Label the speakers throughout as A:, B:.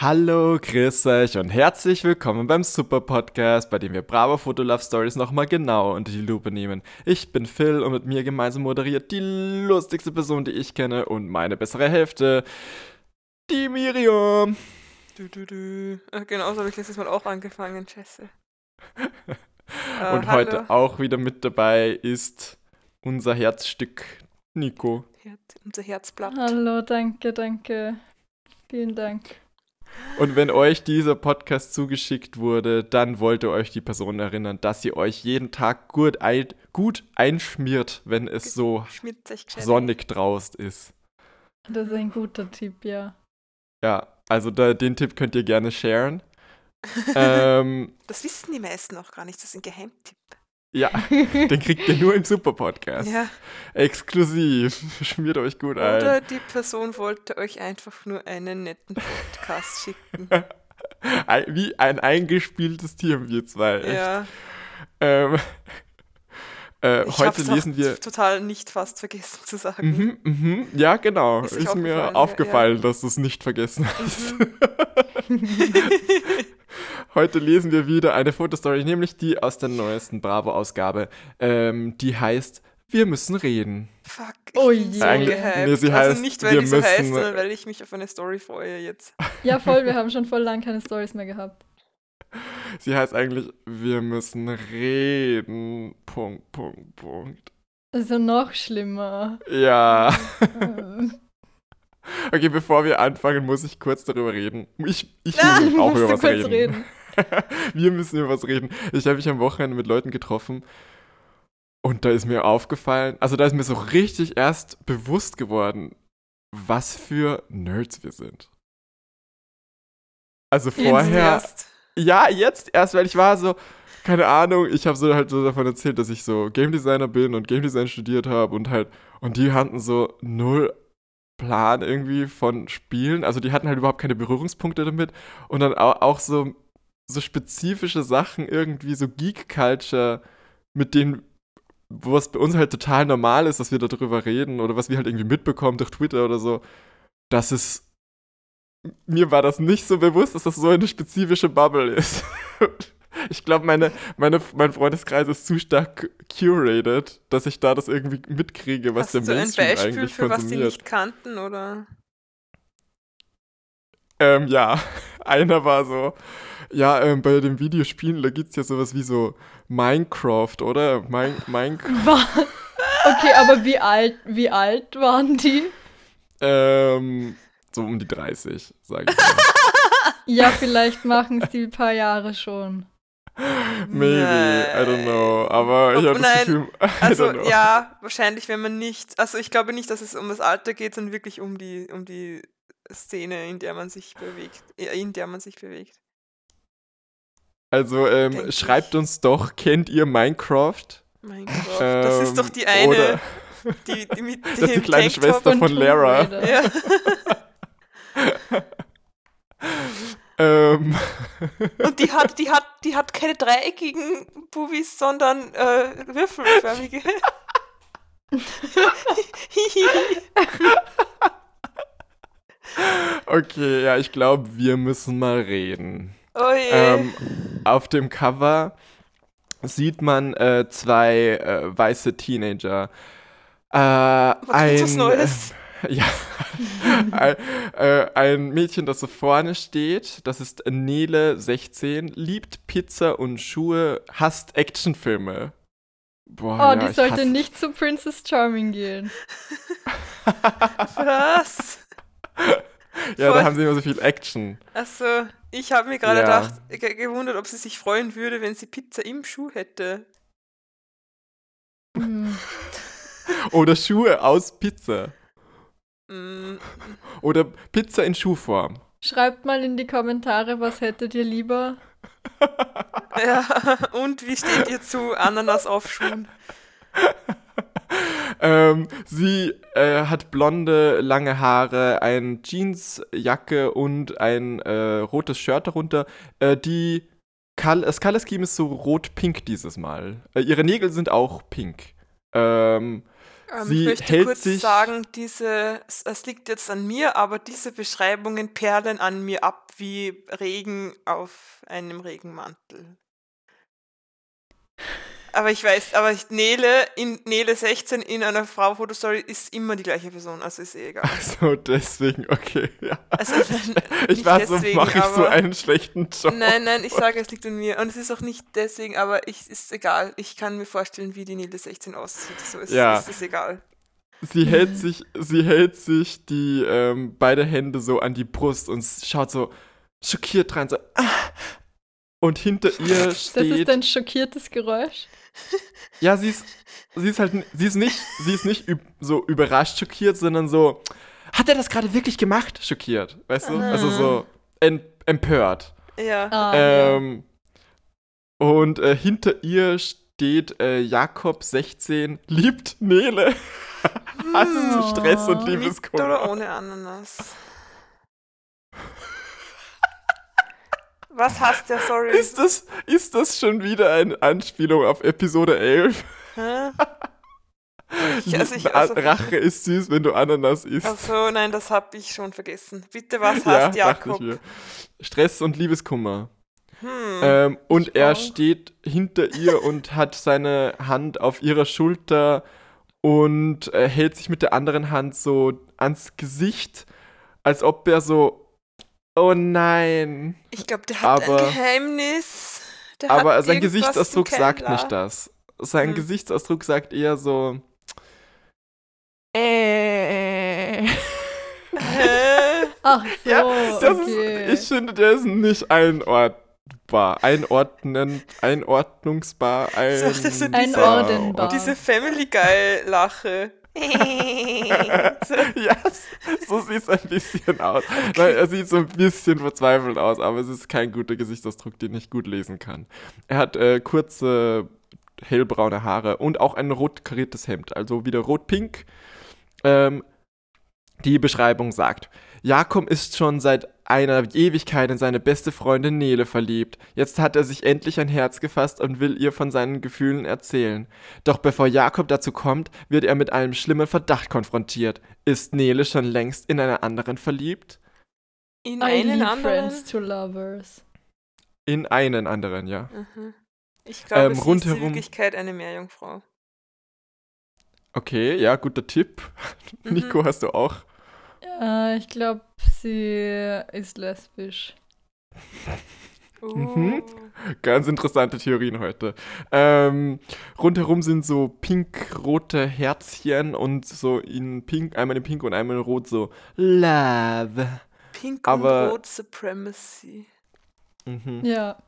A: Hallo, grüß euch und herzlich willkommen beim Super Podcast, bei dem wir Bravo Foto Love Stories nochmal genau unter die Lupe nehmen. Ich bin Phil und mit mir gemeinsam moderiert die lustigste Person, die ich kenne und meine bessere Hälfte, die Miriam.
B: Du, du, du. Genau so habe ich letztes Mal auch angefangen, Jesse.
A: Und
B: hallo.
A: heute auch wieder mit dabei ist unser Herzstück Nico.
B: Herz, unser Herzblatt.
C: Hallo, danke, danke. Vielen Dank.
A: Und wenn euch dieser Podcast zugeschickt wurde, dann wollte euch die Person erinnern, dass ihr euch jeden Tag gut, ein, gut einschmiert, wenn es so sonnig draußen ist.
C: Das ist ein guter Tipp, ja.
A: Ja, also da, den Tipp könnt ihr gerne sharen. ähm,
B: Das wissen die meisten auch gar nicht, das ist ein Geheimtipp.
A: Ja, den kriegt ihr nur im Super-Podcast.
B: Ja.
A: Exklusiv. Schmiert euch gut ein.
B: Oder die Person wollte euch einfach nur einen netten Podcast schicken.
A: Wie ein eingespieltes Tier, wir zwei.
B: Ja.
A: Ähm, äh,
B: Ich
A: heute lesen wir.
B: total nicht fast vergessen zu sagen.
A: Mhm, mhm, ja, genau.
B: Ist
A: Ist, mir
B: aufgefallen,
A: aufgefallen,
B: ja,
A: dass du es nicht vergessen hast.
B: Mhm.
A: Heute lesen wir wieder eine Fotostory, nämlich die aus der neuesten Bravo-Ausgabe. Ähm, die heißt Wir müssen reden.
B: Fuck, ich
C: Oh
B: bin so gehypt.
A: nee, sie
B: also
A: heißt,
B: nicht, weil
A: wir
B: die so heißt,
A: müssen-
B: sondern weil ich mich auf eine Story freue jetzt.
C: Ja, voll, wir haben schon voll lang keine Stories mehr gehabt.
A: Sie heißt eigentlich Wir müssen reden. Punkt, Punkt, Punkt.
C: Also noch schlimmer.
A: Ja. Okay, bevor wir anfangen, muss ich kurz darüber reden. Ich, ich
B: Ah,
A: will auch über was
C: kurz
A: reden.
C: reden.
A: wir müssen über was reden. Ich habe mich am Wochenende mit Leuten getroffen und da ist mir aufgefallen, also da ist mir so richtig erst bewusst geworden, was für Nerds wir sind. Also vorher,
B: Erst.
A: ja, jetzt erst, weil ich war so, keine Ahnung, ich habe so halt so davon erzählt, dass ich so Game Designer bin und Game Design studiert habe und halt, und die hatten so null Plan irgendwie von Spielen, also die hatten halt überhaupt keine Berührungspunkte damit und dann auch, auch so, so spezifische Sachen, irgendwie so Geek Culture, mit denen, wo es bei uns halt total normal ist, dass wir darüber reden oder was wir halt irgendwie mitbekommen durch Twitter oder so, das ist mir war das nicht so bewusst, dass das so eine spezifische Bubble ist. Ich glaube, meine, meine, mein Freundeskreis ist zu stark curated, dass ich da das irgendwie mitkriege, was
B: Hast
A: der
B: du ein
A: Mainstream
B: Beispiel
A: eigentlich
B: für was die
A: konsumiert.
B: nicht kannten oder?
A: Ähm, ja, einer war so, ja, ähm, bei den Videospielen, da gibt es ja sowas wie so Minecraft, oder? Min Minecraft.
C: Okay, aber wie alt, wie alt waren die?
A: ähm, so um die 30, sage ich mal.
C: Ja, vielleicht machen es die ein paar Jahre schon.
A: Maybe, I don't know. Aber ich habe das
B: nein,
A: Gefühl, I
B: Also
A: don't know.
B: ja, wahrscheinlich, wenn man nicht. Also ich glaube nicht, dass es um das Alter geht, sondern wirklich um die, um die Szene, in der man sich bewegt. In der man sich bewegt.
A: Also ähm, schreibt
B: ich.
A: uns doch, kennt ihr Minecraft?
B: Minecraft. das ist doch
A: Ähm,
B: die eine,
A: Oder
B: die, die mit
A: das ist die
B: dem
A: kleine
B: Tanktop
A: Schwester
C: Von
A: Lara.
B: Ja.
A: Ähm,
B: Und die hat, die hat, die hat keine dreieckigen Bubis, sondern äh, würfelförmige.
A: okay, ja, ich glaube, wir müssen mal reden.
B: oh je.
A: Ähm, auf dem Cover sieht man äh, zwei äh, weiße Teenager. Äh, ein,
B: was Neues?
A: Äh, ja, ein, äh, ein Mädchen, das so vorne steht, das ist Nele, 16, liebt Pizza und Schuhe, hasst Actionfilme. Boah,
C: Oh,
A: ja,
C: die sollte
A: hasse-
C: nicht zu Princess Charming gehen.
B: Was?
A: Ja,
B: voll.
A: da haben sie immer so viel Action.
B: Also, ich habe mir gerade
A: Ja.
B: gedacht, ge gewundert, ob sie sich freuen würde, wenn sie Pizza im Schuh hätte.
C: Hm.
A: Oder Schuhe aus Pizza.
B: Mm,
A: Oder Pizza in Schuhform.
C: Schreibt mal in die Kommentare, was hättet ihr lieber?
B: ja, und wie steht ihr zu Ananas auf Schuhen?
A: Ähm, sie äh, hat blonde, lange Haare, eine Jeansjacke und ein äh, rotes Shirt darunter. Äh, die Col das Color Scheme ist so rot-pink dieses Mal. Äh, ihre Nägel sind auch pink. Ähm,
B: Ähm,
A: Sie
B: ich möchte
A: hält
B: kurz
A: sich-
B: sagen, diese, es- es liegt jetzt an mir, aber diese Beschreibungen perlen an mir ab wie Regen auf einem Regenmantel. Aber ich weiß, aber ich, Nele, in Nele 16 in einer Frau-Fotostory ist immer die gleiche Person, also ist eh egal.
A: So, deswegen, okay. Ja.
B: Also,
A: Ich
B: nicht
A: war so,
B: deswegen,
A: mache ich so einen schlechten Job.
B: Nein, nein, ich sage, es liegt an mir. Und es ist auch nicht deswegen, aber ich ist egal. Ich kann mir vorstellen, wie die Nele 16 aussieht. So ist,
A: Ja.
B: ist es egal.
A: Sie hält sich, sie hält sich die ähm, beide Hände so an die Brust und schaut so schockiert rein, so ah. Und hinter ihr
C: Das ist
A: steht.
C: ein schockiertes Geräusch.
A: ja, sie ist, sie ist halt, sie ist nicht, sie ist nicht üb, so überrascht schockiert, sondern so, hat er das gerade wirklich gemacht? Schockiert, weißt du? Also so en, empört.
B: Ja.
C: Ah, ja.
A: Ähm, und äh, hinter ihr steht äh, Jakob 16, liebt Nele. Hast du Stress und
C: Oh.
B: Mit oder
A: Liebeskummer?
B: ohne Ananas? Was hast der, sorry?
A: Ist das, ist das schon wieder eine Anspielung auf Episode 11?
B: Hä? Ich, also ich, also,
A: Rache ist süß, wenn du Ananas isst.
B: also nein, das habe ich schon vergessen. Bitte, was
A: ja,
B: hast
A: dachte
B: Jakob?
A: Stress und Liebeskummer.
B: Hm.
A: Ähm, und er steht hinter ihr und hat seine Hand auf ihrer Schulter und äh, hält sich mit der anderen Hand so ans Gesicht, als ob er so, oh nein.
B: ich glaube, der hat
A: aber-
B: ein Geheimnis. Der
A: Aber
B: hat
A: sein Gesichtsausdruck sagt nicht das. Sein
B: Hm.
A: Gesichtsausdruck sagt eher so, äh.
C: Ach so,
A: Ja, das
C: okay.
A: ist, ich finde, der ist nicht einordbar. Einordnen, einordnungsbar, ein,
B: So, das sind
C: diese- Einordnbar.
B: Diese Family Guy-Lache. So,
A: Ja, so sieht es ein bisschen aus. Nein, er sieht so ein bisschen verzweifelt aus, aber es ist kein guter Gesichtsausdruck, den ich gut lesen kann. Er hat äh, kurze, hellbraune Haare und auch ein rot kariertes Hemd, also wieder rot-pink. Ähm, die Beschreibung sagt, Jakob ist schon seit einer Ewigkeit in seine beste Freundin Nele verliebt. Jetzt hat er sich endlich ein Herz gefasst und will ihr von seinen Gefühlen erzählen. Doch bevor Jakob dazu kommt, wird er mit einem schlimmen Verdacht konfrontiert. Ist Nele schon längst in einen anderen verliebt?
B: in einen anderen.
C: friends to lovers.
A: In einen anderen, ja.
B: Mhm. Ich glaube,
A: Ähm,
B: sie ist in
A: rundherum-
B: Wirklichkeit eine Meerjungfrau.
A: Okay, ja, guter Tipp.
B: Mhm.
A: Nico, hast du auch?
C: Äh, ich glaube, sie ist lesbisch.
A: Mhm.
B: Uh.
A: Ganz interessante Theorien heute. Ähm, rundherum sind so pink-rote Herzchen und so in pink, einmal in pink und einmal in rot so Love.
B: Pink
A: Aber-
B: und Rot Supremacy.
A: Mhm.
C: Ja.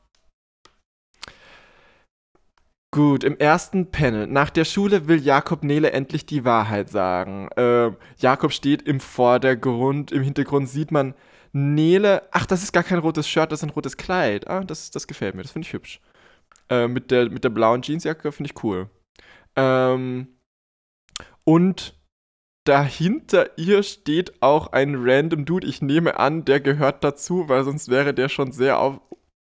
A: Gut, im ersten Panel. Nach der Schule will Jakob Nele endlich die Wahrheit sagen. Ähm, Jakob steht im Vordergrund, im Hintergrund sieht man Nele. Ach, das ist gar kein rotes Shirt, das ist ein rotes Kleid. Ah, das, das gefällt mir, das finde ich hübsch. Äh, mit, der, mit der blauen Jeansjacke finde ich cool. Ähm, und dahinter ihr steht auch ein random Dude. Ich nehme an, der gehört dazu, weil sonst wäre der schon sehr auf,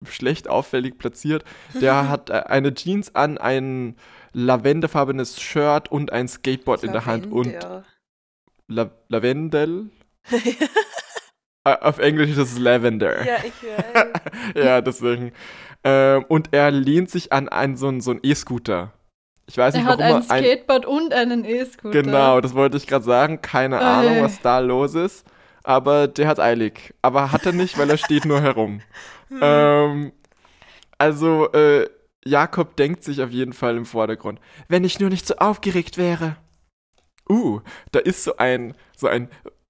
A: schlecht auffällig platziert. Der hat äh, eine Jeans an, ein lavenderfarbenes Shirt und ein Skateboard in der Hand und. La Lavendel. Äh, Auf Englisch ist es Lavender.
B: ja, ich weiß.
A: ja, deswegen. Ähm, und er lehnt sich an einen, so einen so E-Scooter. Ich weiß
C: Er
A: nicht,
C: hat
A: warum
C: ein
A: er ein.
C: Skateboard und einen E-Scooter.
A: Genau, das wollte ich gerade sagen. Keine
C: Ey.
A: Ahnung, was da los ist. Aber der hat eilig. Aber hat er nicht, weil er steht nur herum.
B: Hm.
A: Ähm, also, äh, Jakob denkt sich auf jeden Fall im Vordergrund, wenn ich nur nicht so aufgeregt wäre. Uh, da ist so ein, so ein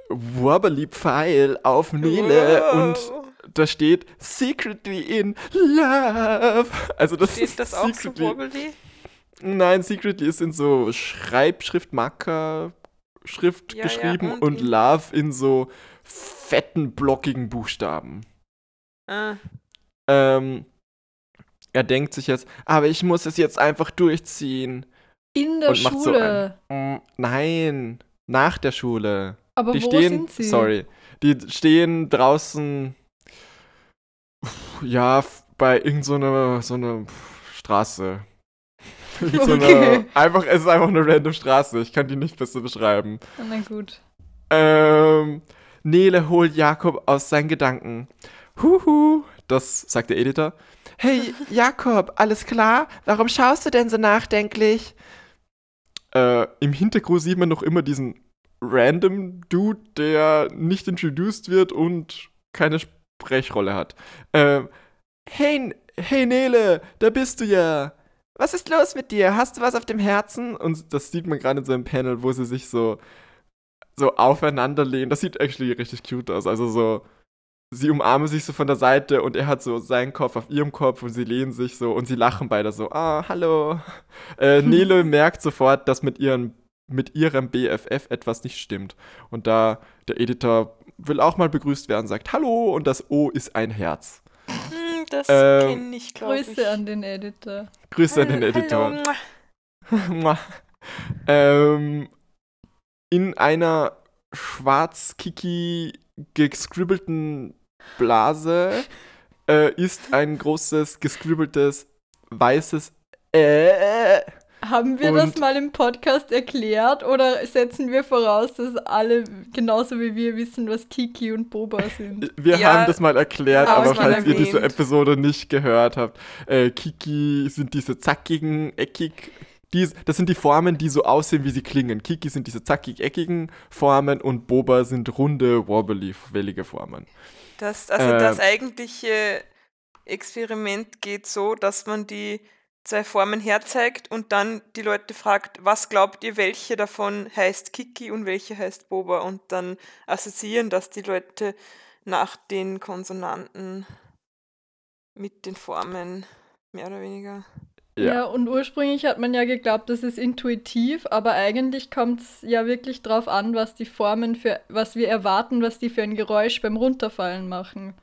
A: wobbly Pfeil auf Nele und
B: Wow.
A: da steht secretly in love. Also das
B: Steht
A: ist
B: das auch so
A: secretly.
B: wobbly?
A: Nein, secretly ist in so Schreibschrift, Marker, Schrift
B: Ja, ja,
A: geschrieben
B: und
A: und,
B: in-
A: love in so fetten, blockigen Buchstaben.
B: Ah,
A: Ähm, er denkt sich jetzt, aber ich muss es jetzt einfach durchziehen.
C: In der
A: Und macht so
C: Schule.
A: Mm, nein, nach der Schule.
C: Aber
A: die
C: wo
A: stehen,
C: sind sie?
A: sorry, die stehen draußen, ja, bei irgendeiner so einer Straße. so
C: Okay.
A: einfach, es ist einfach eine random Straße. Ich kann die nicht besser beschreiben.
C: Na gut.
A: Ähm, Nele holt Jakob aus seinen Gedanken. Huhu, das sagt der Editor. Hey, Jakob, alles klar? Warum schaust du denn so nachdenklich? Äh, Im Hintergrund sieht man noch immer diesen random Dude, der nicht introduced wird und keine Sprechrolle hat. Ähm, hey, hey Nele, da bist du ja. Was ist los mit dir? Hast du was auf dem Herzen? Und das sieht man gerade in so einem Panel, wo sie sich so so aufeinander lehnen. Das sieht actually richtig cute aus. Also so, sie umarmen sich so von der Seite und er hat so seinen Kopf auf ihrem Kopf und sie lehnen sich so und sie lachen beide so, ah, hallo. Äh, Nele merkt sofort, dass mit, ihren, mit ihrem BFF etwas nicht stimmt. Und da der Editor will auch mal begrüßt werden, sagt Hallo und das O ist ein Herz.
B: Das
A: Ähm,
B: kenne ich, glaube ich.
C: Grüße an den Editor.
A: Grüße an den Editor. Ähm, in einer schwarz-kiki gescribbelten Blase äh, ist ein großes gescribbeltes weißes äh.
C: Haben wir das
A: Und-
C: mal im Podcast erklärt oder setzen wir voraus, dass alle genauso wie wir wissen, was Kiki und Boba sind?
A: Wir
B: Ja,
A: haben das mal erklärt, aber falls ihr diese
B: erwähnt.
A: Episode nicht gehört habt, äh, Kiki sind diese zackigen, eckig, die, das sind die Formen, die so aussehen, wie sie klingen. Kiki sind diese zackig-eckigen Formen und Boba sind runde, wobbly, wellige Formen.
B: Das, also
A: Äh,
B: das eigentliche Experiment geht so, dass man die zwei Formen herzeigt und dann die Leute fragt, was glaubt ihr, welche davon heißt Kiki und welche heißt Boba und dann assoziieren das die Leute nach den Konsonanten mit den Formen, mehr oder weniger.
C: Ja.
A: Ja.
C: und ursprünglich hat man ja geglaubt, das ist intuitiv, aber eigentlich kommt es ja wirklich drauf an, was die Formen für, was wir erwarten, was die für ein Geräusch beim Runterfallen machen.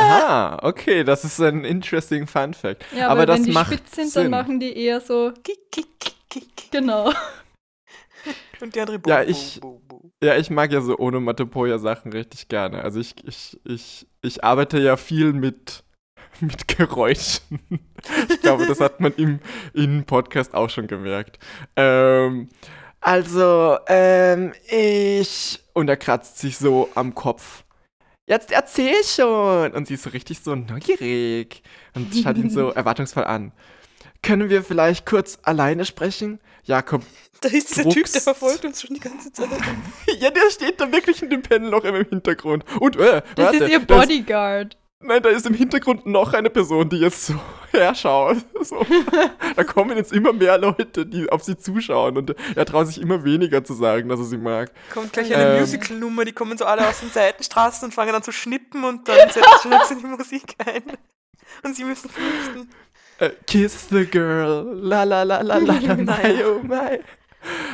A: Ah, okay, das ist ein interesting Fun Fact.
C: Ja,
A: Aber das
C: wenn die
A: macht
C: spitz sind,
A: Sinn.
C: dann machen die eher so,
B: Kiki, Kiki, Kiki.
C: genau.
B: Und die andere
A: Ja, ich-
B: Bo, Bo, Bo.
A: Ja, ich mag ja so Onomatopoeia-Sachen richtig gerne. Also ich, ich, ich, ich arbeite ja viel mit, mit Geräuschen. Ich glaube, das hat man im, im Podcast auch schon gemerkt. Ähm, also, ähm, ich... Und er kratzt sich so am Kopf. Jetzt erzähl schon! Und sie ist so richtig so neugierig und schaut ihn so erwartungsvoll an. Können wir vielleicht kurz alleine sprechen? Jakob
B: Da ist dieser Typ, der
A: druckst.
B: verfolgt uns schon die ganze Zeit.
A: Ja, der steht da wirklich in dem Panel noch im Hintergrund. Und, äh,
C: Das
A: warte,
C: ist ihr Bodyguard.
A: Nein, da ist im Hintergrund noch eine Person, die jetzt so herschaut. So. Da kommen jetzt immer mehr Leute, die auf sie zuschauen. Und er traut sich immer weniger zu sagen, dass er sie mag.
B: Kommt gleich eine
A: Ähm.
B: Musical-Nummer, die kommen so alle aus den Seitenstraßen und fangen an zu schnippen und dann setzt sie die Musik ein. Und sie müssen flüchten.
A: Äh, Kiss the girl, la la la la la la, my oh my.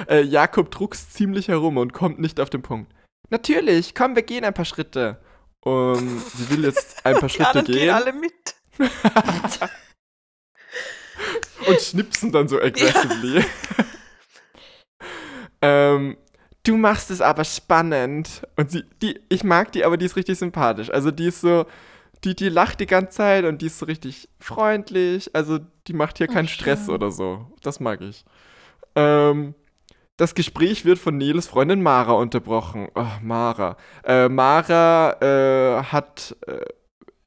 A: Äh, Jakob druckst ziemlich herum und kommt nicht auf den Punkt. Natürlich, komm, wir gehen ein paar Schritte. Und sie will jetzt ein paar Schritte
B: gehen
A: gehen.
B: alle mit.
A: und schnipsen dann so aggressively. ähm, du machst es aber spannend. Und sie, die, ich mag die, aber die ist richtig sympathisch. Also die ist so, die, die lacht die ganze Zeit und die ist so richtig freundlich. Also die macht hier keinen Stress oder so. Das mag ich. Ähm, das Gespräch wird von Neles Freundin Mara unterbrochen. Oh, Mara. Äh, Mara äh, hat äh,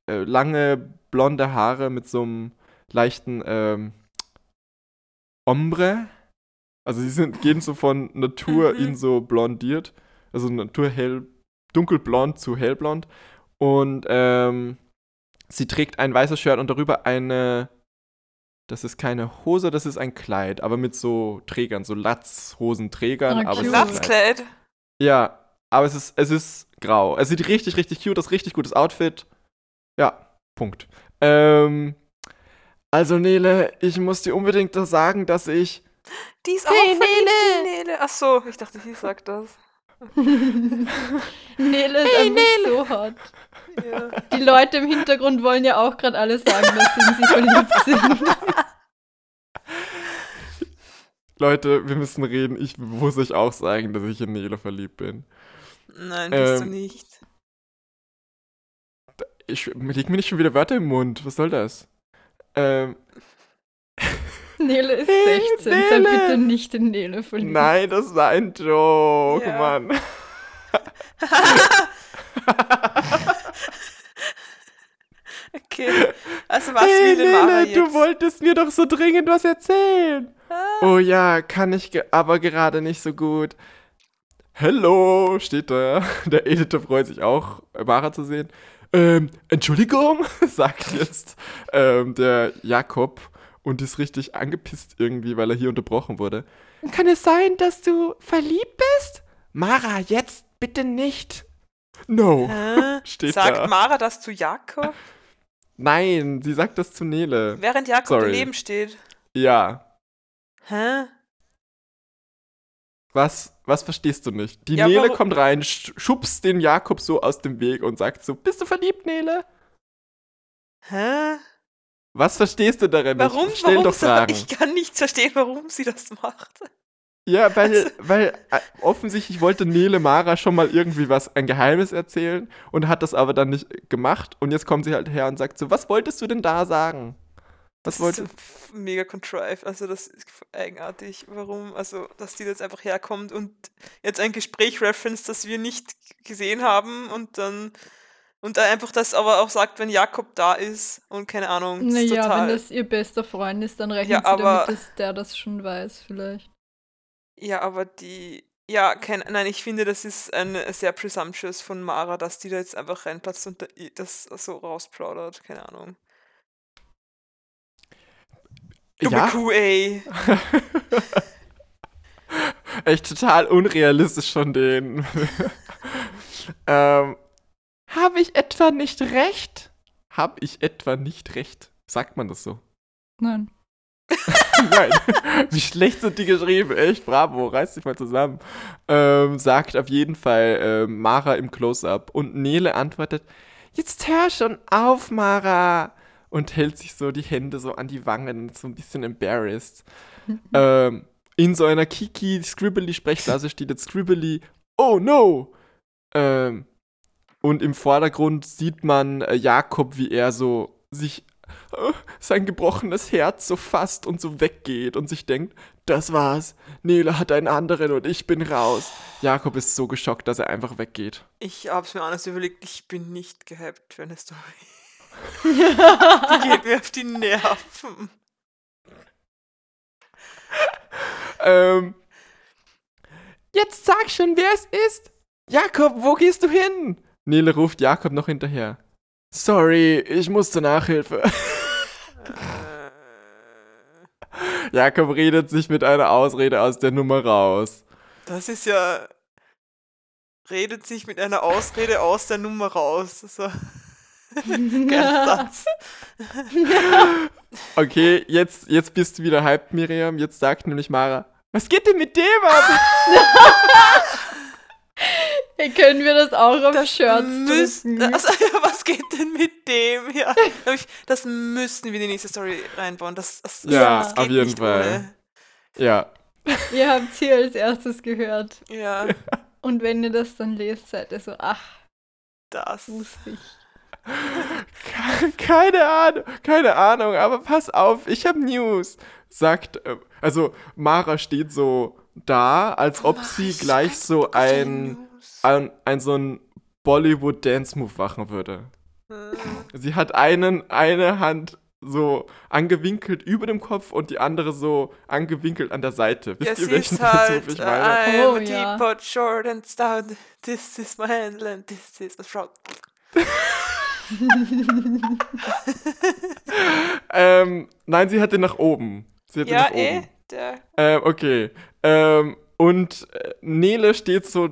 A: äh, lange blonde Haare mit so einem leichten ähm, Ombre. Also sie sind, gehen so von Natur
B: Mhm.
A: in so blondiert. Also Natur hell, dunkelblond zu hellblond. Und ähm, sie trägt ein weißes Shirt und darüber eine. Das ist keine Hose, das ist ein Kleid, aber mit so Trägern, so Latzhosenträgern.
C: Ah,
A: aber ein Kleid.
B: Latzkleid.
A: Ja, aber es ist, es ist grau. Es sieht richtig, richtig cute aus, richtig gutes Outfit. Ja, Punkt. Ähm, also Nele, ich muss dir unbedingt das sagen, dass ich.
B: Die ist auch
C: Hey,
B: verliebt,
C: Nele.
B: Nele. Ach so, ich dachte, sie sagt das.
C: Nele ist
A: Hey,
C: einfach
A: Nele.
C: so hot.
B: Ja.
C: Die Leute im Hintergrund wollen ja auch gerade alle sagen, dass sie in sie verliebt sind.
A: Leute, wir müssen reden. Ich muss euch auch sagen, dass ich in Nele verliebt bin.
B: Nein, bist du
A: Ähm,
B: nicht.
A: Ich leg mir nicht schon wieder Wörter im Mund. Was soll das? Ähm.
C: Nele ist
A: Hey,
C: 16, sei
A: Nele.
C: bitte nicht in Nele verliebt.
A: Nein, das war ein Joke,
B: Ja.
A: Mann.
B: Okay. Also was
A: hey, Nele,
B: jetzt?
A: du wolltest mir doch so dringend was erzählen.
B: Ah.
A: Oh ja, kann ich ge aber gerade nicht so gut. Hello, steht da. Der Editor freut sich auch, Mara zu sehen. Ähm, Entschuldigung, sagt jetzt ähm, der Jakob und ist richtig angepisst irgendwie, weil er hier unterbrochen wurde. Kann es sein, dass du verliebt bist? Mara, jetzt bitte nicht. No.
B: Hä?
A: Steht
B: Sagt
A: da.
B: Mara das zu Jakob,
A: Nein, sie sagt das zu Nele.
B: während Jakob
A: Sorry.
B: daneben steht?
A: Ja.
B: Hä?
A: Was, was verstehst du nicht? Die
B: Ja,
A: Nele kommt rein, sch- schubst den Jakob so aus dem Weg und sagt so, bist du verliebt, Nele?
B: Hä?
A: Was verstehst du darin
B: Warum?
A: Stell
B: warum
A: doch
B: so-
A: Fragen.
B: Ich kann nicht verstehen, warum sie das macht.
A: Ja, weil,
B: Also-
A: weil äh, offensichtlich wollte Nele Mara schon mal irgendwie was, ein Geheimnis erzählen und hat das aber dann nicht gemacht. Und jetzt kommt sie halt her und sagt so, was wolltest du denn da sagen? Was
B: Das ist
A: wolltest
B: so f- mega contrived. Also das ist eigenartig. Warum? Also, dass die jetzt einfach herkommt und jetzt ein Gespräch reference, das wir nicht gesehen haben und dann und einfach das aber auch sagt, wenn Jakob da ist und keine Ahnung.
C: Naja,
B: total,
C: wenn das ihr bester Freund ist, dann rechnet
B: Ja,
C: sie
B: aber-
C: damit, dass der das schon weiß, vielleicht.
B: ja, aber die ja, kein, nein, ich finde, das ist ein sehr presumptuous von Mara, dass die da jetzt einfach reinplatzt und da- das so rausplaudert. Keine Ahnung.
A: du? Ja,
B: QA.
A: echt total unrealistisch von denen. ähm, habe ich etwa nicht recht? Hab ich etwa nicht recht? Sagt man das so?
C: Nein.
A: Nein. Wie schlecht sind die geschrieben? Echt, bravo, reiß dich mal zusammen. Ähm, sagt auf jeden Fall ähm, Mara im Close-Up. Und Nele antwortet: Jetzt hör schon auf, Mara. Und hält sich so die Hände so an die Wangen, so ein bisschen embarrassed. ähm, in so einer Kiki-Scribbly-Sprechblase steht jetzt Scribbly: Oh no! Ähm, und im Vordergrund sieht man äh, Jakob, wie er so sich äh, sein gebrochenes Herz so fasst und so weggeht und sich denkt, das war's. Nele hat einen anderen und ich bin raus. Jakob ist so geschockt, dass er einfach weggeht.
B: Ich hab's mir anders überlegt, ich bin nicht gehypt für eine Story. die geht mir auf die Nerven.
A: Ähm, jetzt sag schon, wer es ist. Jakob, wo gehst du hin? Nele ruft Jakob noch hinterher. Sorry, ich muss zur Nachhilfe. Jakob redet sich mit einer Ausrede aus der Nummer raus.
B: das ist ja. Redet sich mit einer Ausrede aus der Nummer raus. So. Satz.
A: Okay, jetzt, jetzt bist du wieder hyped, Miriam. Jetzt sagt nämlich Mara, was geht denn mit dem ab?
C: Hey, können wir das auch auf
B: Das
C: Shirts
B: müsst,
C: drucken?
B: also, was geht denn mit dem? Ja, das müssten wir in die nächste Story reinbauen. Das, das,
A: Ja,
B: das geht
A: auf jeden
B: nicht
A: Fall. Ja.
C: Ihr habt hier als erstes gehört.
B: Ohne. Ja,
C: Und wenn ihr das dann lest, seid ihr so, ach,
B: das.
C: wusste ich.
A: Ke- Keine Ahnung, keine Ahnung, aber pass auf, ich habe News. Sagt, äh, also Mara steht so da, als ob sie
B: Ich
A: gleich so ein,
B: News.
A: Ein, ein so ein Bollywood-Dance-Move machen würde.
B: Hm.
A: Sie hat einen, eine Hand so angewinkelt über dem Kopf und die andere so angewinkelt an der Seite. Wisst
B: Ja,
A: ihr, welchen
B: ist halt,
A: ich
B: äh,
A: meine?
B: I'm
C: Oh,
B: a
C: ja.
B: teapot, short and stout. This is my handle and this is my throat.
A: Ähm, nein, sie hat den nach oben. Sie hat den
B: Ja,
A: nach oben.
B: eh, der,
A: Ähm, okay. Ähm, und äh, Nele steht so,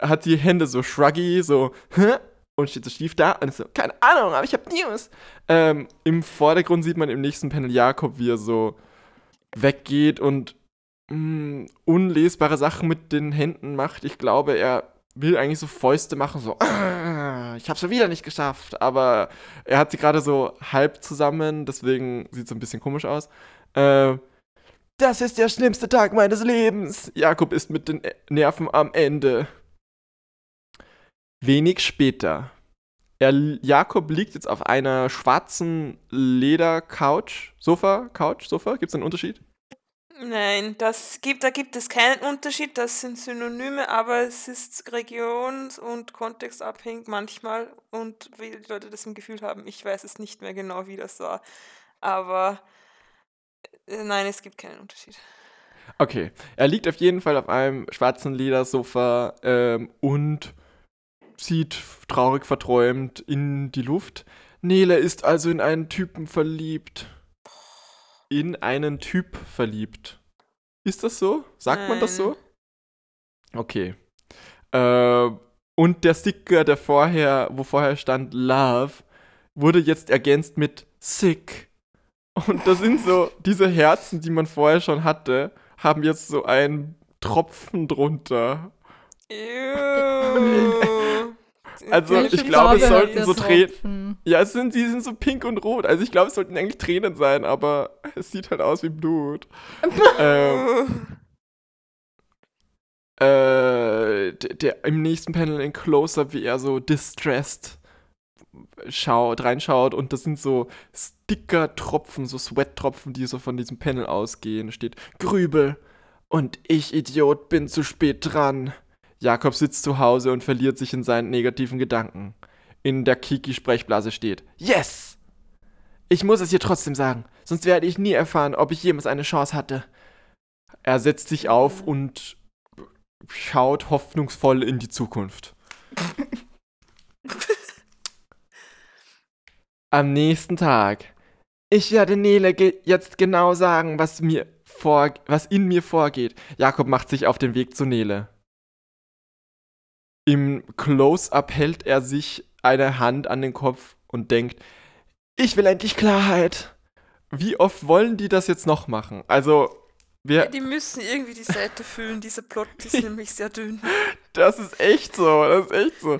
A: hat die Hände so shruggy, so, hä? Und steht so schief da und ist so, keine Ahnung, aber ich hab News. Ähm, Im Vordergrund sieht man im nächsten Panel Jakob, wie er so weggeht und mh, unlesbare Sachen mit den Händen macht. Ich glaube, er will eigentlich so Fäuste machen, so, "Ah, ich hab's schon wieder nicht geschafft. Aber er hat sie gerade so halb zusammen, deswegen sieht es ein bisschen komisch aus. Äh, das ist der schlimmste Tag meines Lebens. Jakob ist mit den Nerven am Ende. Wenig später. Er, Jakob liegt jetzt auf einer schwarzen Leder-Couch. Sofa, Couch, Sofa? Gibt es einen Unterschied?
B: Nein, das gibt, da gibt es keinen Unterschied, das sind Synonyme, aber es ist regions- und kontextabhängig manchmal und wie die Leute das im Gefühl haben. Ich weiß es nicht mehr genau, wie das war. Aber äh, nein, es gibt keinen Unterschied.
A: Okay, er liegt auf jeden Fall auf einem schwarzen Ledersofa ähm, und sieht traurig verträumt in die Luft. Nele ist also in einen Typen verliebt. In einen Typ verliebt. Ist das so? Sagt man das so? Okay. Äh, und der Sticker, der vorher, wo vorher stand Love, wurde jetzt ergänzt mit Sick. Und das sind so diese Herzen, die man vorher schon hatte, haben jetzt so einen Tropfen drunter. Also, ich glaube, es sollten so Tränen. Ja, es sind, die sind so pink und rot. Also ich glaube, es sollten eigentlich Tränen sein, aber es sieht halt aus wie Blut. ähm, äh, der, der im nächsten Panel in Close-Up, wie er so distressed schaut, reinschaut und das sind so Sticker-Tropfen, so Sweat-Tropfen, die so von diesem Panel ausgehen. Steht Grübel und ich, Idiot, bin zu spät dran. Jakob sitzt zu Hause und verliert sich in seinen negativen Gedanken. In der Kiki-Sprechblase steht Yes! Ich muss es ihr trotzdem sagen, sonst werde ich nie erfahren, ob ich jemals eine Chance hatte. Er setzt sich auf und schaut hoffnungsvoll in die Zukunft. Am nächsten Tag. Ich werde Nele ge jetzt genau sagen, was mir vor was in mir vorgeht. Jakob macht sich auf den Weg zu Nele. Im Close-up hält er sich eine Hand an den Kopf und denkt, ich will endlich Klarheit. Wie oft wollen die das jetzt noch machen? Also,
B: Ja,
A: wir,
B: die müssen irgendwie die Seite füllen. Dieser Plot ist nämlich sehr dünn.
A: das ist echt so, das ist echt so.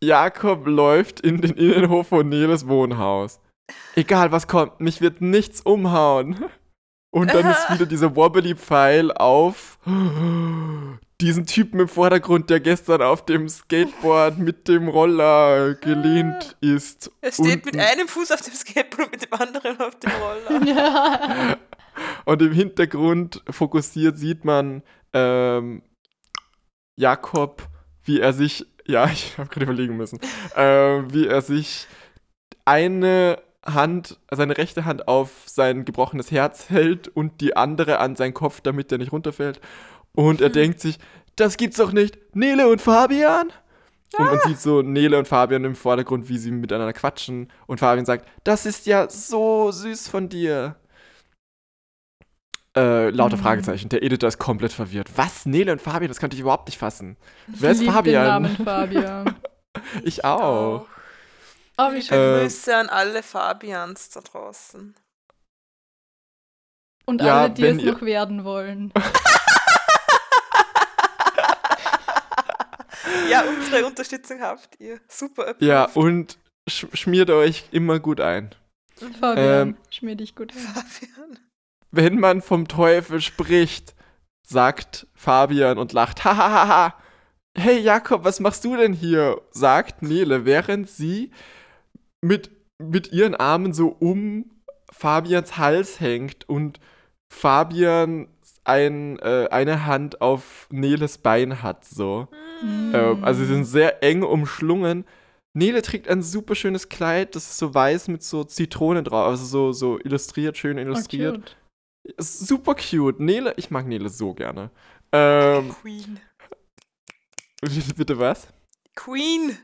A: Jakob läuft in den Innenhof von Neles Wohnhaus. Egal was kommt, mich wird nichts umhauen. Und dann ist wieder dieser Wobbly-Pfeil auf diesen Typen im Vordergrund, der gestern auf dem Skateboard mit dem Roller gelehnt ist.
B: Er steht
A: Unten.
B: mit einem Fuß auf dem Skateboard und mit dem anderen auf dem Roller.
C: Ja.
A: Und im Hintergrund fokussiert sieht man ähm, Jakob, wie er sich, ja, ich habe gerade überlegen müssen, äh, wie er sich eine Hand, seine rechte Hand auf sein gebrochenes Herz hält und die andere an seinen Kopf, damit er nicht runterfällt. Und er denkt sich, das gibt's doch nicht. Nele und Fabian? Und man sieht so Nele und Fabian im Vordergrund, wie sie miteinander quatschen. Und Fabian sagt, das ist ja so süß von dir. Äh, lauter
C: Mhm.
A: Fragezeichen. Der Editor ist komplett verwirrt. Was? Nele und Fabian? Das könnte ich überhaupt nicht fassen. Wer ist
C: Ich
A: Fabian?
C: Den Namen Fabian.
A: Ich auch.
C: Oh, wie schön.
A: Äh,
B: Grüße an alle Fabians da draußen.
C: Und
A: ja,
C: alle, die es
A: ihr-
C: noch werden wollen.
B: Ja, unsere Unterstützung habt ihr. Super.
A: Ja,
B: approved.
A: und sch schmiert euch immer gut ein.
C: Fabian,
A: Ähm,
C: schmier dich gut ein.
B: Fabian.
A: Wenn man vom Teufel spricht, sagt Fabian und lacht, hahaha. Hey Jakob, was machst du denn hier? sagt Nele, während sie mit, mit ihren Armen so um Fabians Hals hängt und Fabian ein, äh, eine Hand auf Neles Bein hat, so.
C: Mm.
A: Ähm, also sie sind sehr eng umschlungen. Nele trägt ein super schönes Kleid, das ist so weiß mit so Zitronen drauf, also so, so illustriert, schön
C: Oh,
A: illustriert.
C: cute.
A: Ist super cute. Nele, ich mag Nele so gerne. Ähm,
B: Queen.
A: bitte, bitte was?
B: Queen.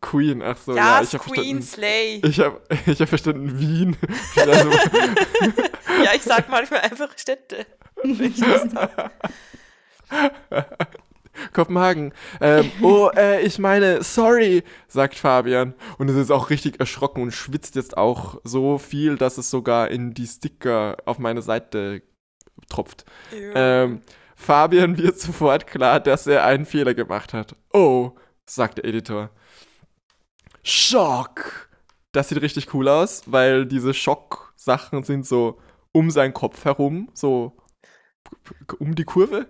A: Queen, ach so, ja,
B: yes,
A: ich habe
B: Queen
A: verstanden.
B: Slay.
A: Ich habe ich hab verstanden Wien. also,
B: ja, ich sag manchmal einfach Städte.
A: Kopenhagen. Ähm, oh, äh, ich meine, sorry, sagt Fabian. Und es ist auch richtig erschrocken und schwitzt jetzt auch so viel, dass es sogar in die Sticker auf meine Seite tropft. Ähm, Fabian wird sofort klar, dass er einen Fehler gemacht hat. Oh, sagt der Editor. Schock! Das sieht richtig cool aus, weil diese Schock-Sachen sind so um seinen Kopf herum, so um die Kurve,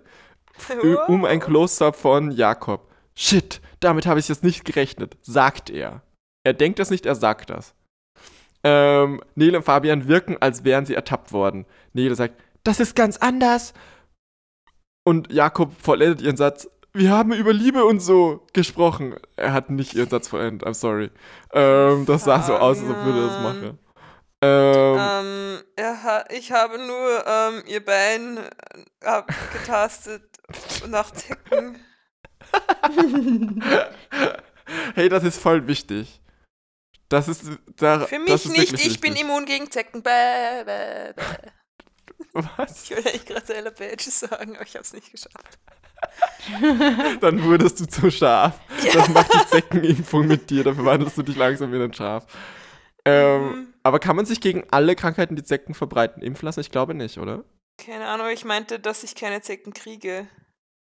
A: Ö- um ein Close-Up von Jakob. Shit, damit habe ich jetzt nicht gerechnet, sagt er. Er denkt das nicht, er sagt das. Ähm, Nele und Fabian wirken, als wären sie ertappt worden. Nele sagt, das ist ganz anders. Und Jakob vollendet ihren Satz, wir haben über Liebe und so gesprochen. Er hat nicht ihren Satz vollendet, I'm sorry. Ähm, das sah so aus, als ob würde er das machen. Ähm,
B: Ähm, ha ich habe nur ähm, ihr Bein äh, abgetastet nach Zecken.
A: hey, das ist voll wichtig. Das ist da,
B: Für mich nicht, ich bin immun gegen Zecken. Bäh, bäh, bäh.
A: Was?
B: Ich wollte eigentlich gerade Ella Page sagen, aber ich habe es nicht geschafft.
A: Dann wurdest du zu scharf.
B: Ja.
A: Das macht die Zeckenimpfung mit dir, dafür wandelst du dich langsam in ein Schaf. Ähm,
B: Mhm.
A: Aber kann man sich gegen alle Krankheiten, die Zecken verbreiten, impfen lassen? Ich glaube nicht, oder?
B: Keine Ahnung, ich meinte, dass ich keine Zecken kriege.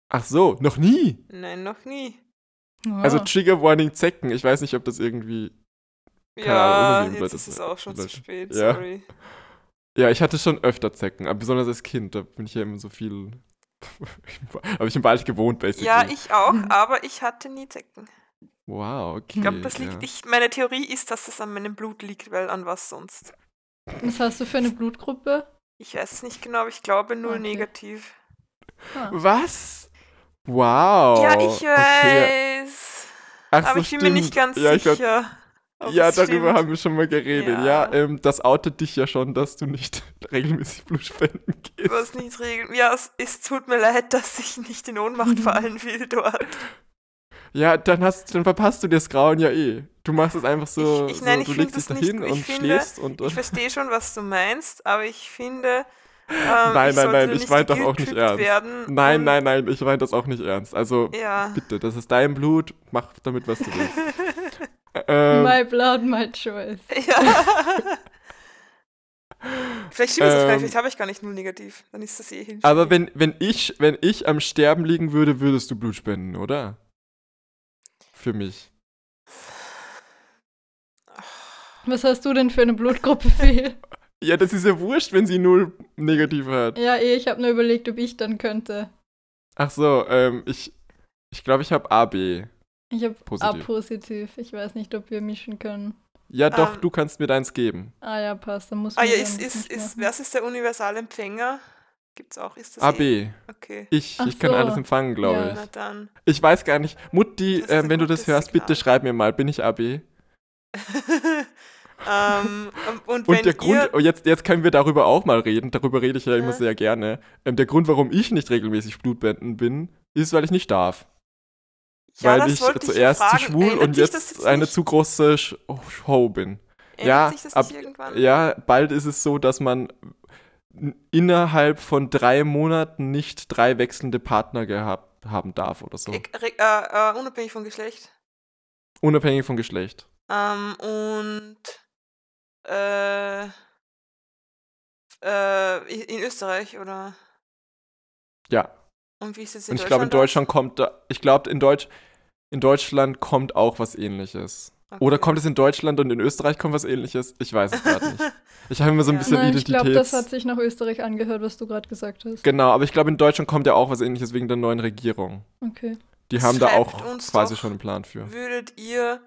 A: Ach so, noch nie.
B: Nein, noch nie.
A: Also
C: Ah.
A: Trigger Warning Zecken. Ich weiß nicht, ob das irgendwie.
B: Ja,
A: Ahnung,
B: jetzt ist es auch schon zu spät,
A: Ja.
B: sorry.
A: Ja, ich hatte schon öfter Zecken, aber besonders als Kind. Da bin ich ja immer so viel. Habe ich im Wald gewohnt, basically.
B: Ja, ich auch, aber ich hatte nie Zecken.
A: Wow, okay.
B: Ich glaube, das liegt.
A: ja.
B: Ich, meine Theorie ist, dass es an meinem Blut liegt, weil an was sonst.
C: Was hast du für eine Blutgruppe?
B: Ich weiß es nicht genau, aber ich glaube null
C: Okay.
B: negativ.
C: Ah.
A: Was? Wow.
B: ja, ich
A: Okay.
B: weiß.
A: Ach
B: aber
A: so,
B: ich bin mir nicht
A: stimmt.
B: ganz
A: ja, ich glaub,
B: sicher. ob
A: Ja, darüber
B: stimmt.
A: haben wir schon mal geredet. Ja,
B: Ja.
A: ähm, das outet dich ja schon, dass du nicht regelmäßig Blut spenden gehst.
B: Was nicht regeln. Ja, es, es tut mir leid, dass ich nicht in Ohnmacht fallen will dort.
A: Ja, dann hast, dann verpasst du dir das Grauen ja eh. Du machst es einfach so,
B: Ich- ich- nein,
A: so
B: ich
A: du legst dich
B: das nicht
A: dahin
B: gut. Ich
A: und
B: finde-
A: schläfst und,
B: Ich
A: und
B: verstehe schon, was du meinst, aber ich finde. Ähm,
A: Nein,
B: ich
A: nein, nein, ich mein doch auch nicht ernst. Nein,
B: und-
A: nein, nein, ich meine das auch nicht ernst. Also
B: Ja.
A: bitte, das ist dein Blut, mach damit, was du willst. ähm,
C: My blood, my choice.
B: ja. Vielleicht stimmt es
A: Ähm,
B: nicht, vielleicht habe ich gar nicht null negativ. Dann ist das eh hin.
A: aber wenn, wenn, ich, wenn ich am Sterben liegen würde, würdest du Blut spenden, oder? Für mich.
C: Was hast du denn für eine Blutgruppe, Phil?
A: Ja, das ist ja wurscht, wenn sie null negativ hat.
C: ja, eh, ich habe nur überlegt, ob ich dann könnte.
A: Ach so, ähm, ich, ich glaube, ich habe AB.
C: Ich habe A
A: Positiv.
C: Ich weiß nicht, ob wir mischen können.
A: Ja, doch,
B: Ähm.
A: du kannst mir deins geben.
C: Ah ja, passt. Dann muss
B: Ah ja, ist,
C: das
B: ist, ist, was ist der Universalempfänger? Gibt's auch, ist das
A: AB.
B: Eh? Okay.
A: Ich,
C: Ach
A: ich kann
C: so.
A: alles empfangen, glaube
C: Ja.
A: ich.
B: Na dann.
A: Ich weiß gar nicht. Mutti, ähm,
B: ein
A: wenn du das hörst, bitte
B: Signal.
A: schreib mir mal, bin ich AB?
B: ähm, und
A: Und
B: wenn
A: der Grund, oh, jetzt, jetzt können wir darüber auch mal reden, darüber rede ich ja immer
B: Ja.
A: sehr gerne. Ähm, der Grund, warum ich nicht regelmäßig Blutbenden bin, ist, weil ich nicht darf.
B: ja,
A: weil
B: das
A: ich
B: wollte
A: zuerst
B: ja
A: zu
B: fragen.
A: schwul
B: Ändert
A: und
B: das
A: jetzt eine zu große Show bin.
B: Ändert
A: ja,
B: sich das
A: ab-
B: nicht irgendwann?
A: Ja, bald ist es so, dass man innerhalb von drei Monaten nicht drei wechselnde Partner gehabt haben darf oder so.
B: Ich- äh, äh, unabhängig vom Geschlecht.
A: Unabhängig vom Geschlecht.
B: Ähm, und äh, äh, in Österreich oder?
A: Ja.
B: Und wie ist es in
A: Und ich glaube, in
B: Deutschland?
A: Deutschland kommt da, ich glaube, in, Deutsch, in Deutschland kommt auch was ähnliches.
B: Aus?
A: Oder
B: Okay.
A: kommt es in Deutschland und in Österreich kommt was ähnliches? Ich weiß es gerade nicht. Ich habe immer so ein
B: Ja.
A: bisschen
C: Nein, ich glaube, das
A: Identitäts...
C: hat sich nach Österreich angehört, was du gerade gesagt hast.
A: Genau, aber ich glaube, in Deutschland kommt ja auch was ähnliches wegen der neuen Regierung.
C: Okay.
A: Die haben da
B: Schreibt
A: auch
B: uns
A: quasi
B: doch,
A: schon einen Plan für.
B: Würdet ihr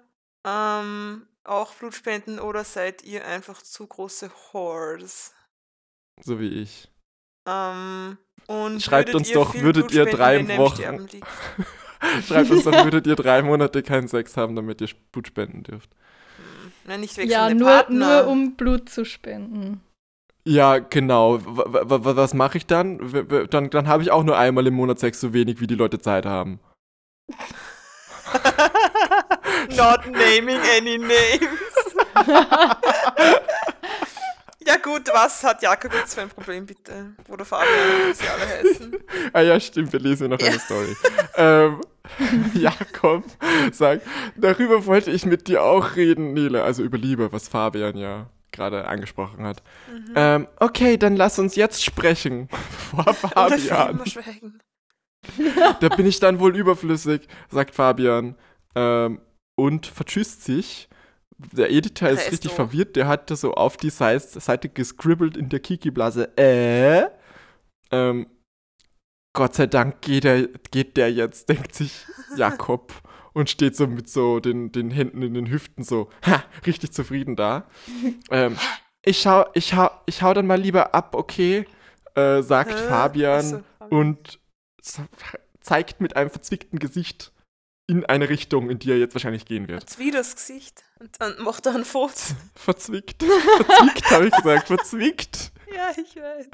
B: ähm, auch Blut spenden oder seid ihr einfach zu große Whores?
A: So wie ich.
B: Ähm, und
A: Schreibt uns
B: ihr
A: doch, würdet
B: Blut
A: ihr drei Wochen-? Schreibt uns doch, würdet ihr drei Monate keinen Sex haben, damit ihr Blut spenden dürft.
B: Hm, Na, nicht
C: Ja, nur,
B: Partner.
C: nur um Blut zu spenden.
A: Ja, genau. W was mache ich dann? W- Dann, dann habe ich auch nur einmal im Monat Sex, so wenig wie die Leute Zeit haben.
B: Not naming any names. Ja gut, was hat Jakob jetzt für ein Problem, bitte? Bruder Fabian, wie sie alle heißen.
A: Ah ja, stimmt, wir lesen noch eine Story. ähm, Jakob sagt, darüber wollte ich mit dir auch reden, Nele. Also über Liebe, was Fabian ja gerade angesprochen hat.
B: Mhm.
A: Ähm, okay, dann lass uns jetzt sprechen. Vor Fabian. Da bin ich dann wohl überflüssig, sagt Fabian. Ähm, und vertschüsst sich. Der Editor ist richtig verwirrt. Der hat das so auf die Seite gescribbelt in der Kiki-Blase. Äh? Ähm, Gott sei Dank geht, er, geht der jetzt, denkt sich Jakob und steht so mit so den, den Händen in den Hüften so, ha, richtig zufrieden da. ähm, ich schau, ich hau, ich hau dann mal lieber ab, okay, äh, sagt? Fabian
B: so,
A: und zeigt mit einem verzwickten Gesicht in eine Richtung, in die er jetzt wahrscheinlich gehen wird.
B: Wieder das Gesicht. Und dann macht er ein Foto.
A: Verzwickt. Verzwickt, habe ich gesagt. Verzwickt.
B: Ja, ich weiß.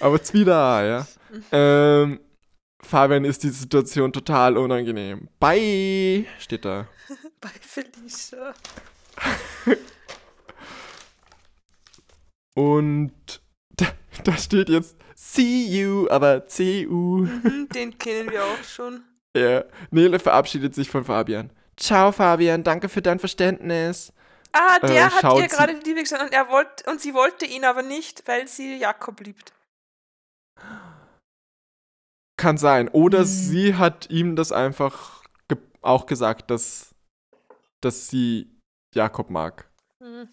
A: Aber Zwider, ja.
B: Mhm.
A: Ähm, Fabian ist die Situation total unangenehm. Bye, steht da.
B: Bei Felicia.
A: Und da, da steht jetzt See you, aber C-U.
B: Mhm, den kennen wir auch schon.
A: Ja. Nele verabschiedet sich von Fabian. Ciao, Fabian, danke für dein Verständnis.
B: Ah,
A: Äh,
B: der hat
A: schaut
B: ihr gerade die Liebe gesagt und, er wollt, und sie wollte ihn aber nicht, weil sie Jakob liebt.
A: Kann sein. Oder
C: Hm.
A: sie hat ihm das einfach ge auch gesagt, dass, dass sie Jakob mag.
B: Mhm.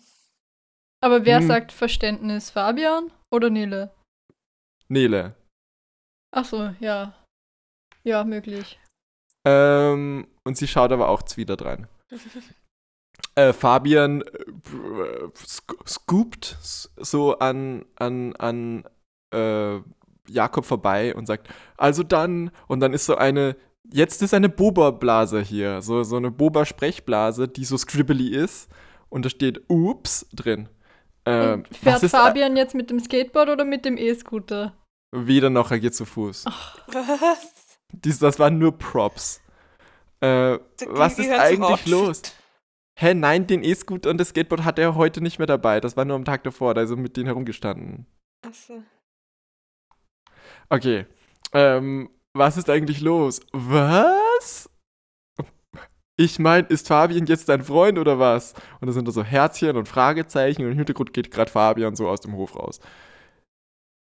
C: Aber wer
A: Hm.
C: sagt Verständnis? Fabian oder Nele?
A: Nele.
C: Ach so, ja. Ja, möglich.
A: Ähm, und sie schaut aber auch wieder rein. Äh, Fabian äh, äh, sc scoopt so an, an, an äh, Jakob vorbei und sagt, also dann, und dann ist so eine, jetzt ist eine Boba-Blase hier, so, so eine Boba-Sprechblase, die so scribbly ist und da steht Ups drin. Ähm,
C: fährt
A: was ist
C: Fabian jetzt mit dem Skateboard oder mit dem E-Scooter?
A: Weder noch, er geht zu Fuß.
B: Was?
A: Dies, das waren nur Props. Äh, was ist eigentlich los? Hä, nein, den E-Scooter und das Skateboard hat er heute nicht mehr dabei. Das war nur am Tag davor, da ist er mit denen herumgestanden.
B: Achso.
A: Okay. Ähm, was ist eigentlich los? Was? Ich meine, ist Fabian jetzt dein Freund oder was? Und da sind da so Herzchen und Fragezeichen und im Hintergrund geht gerade Fabian so aus dem Hof raus.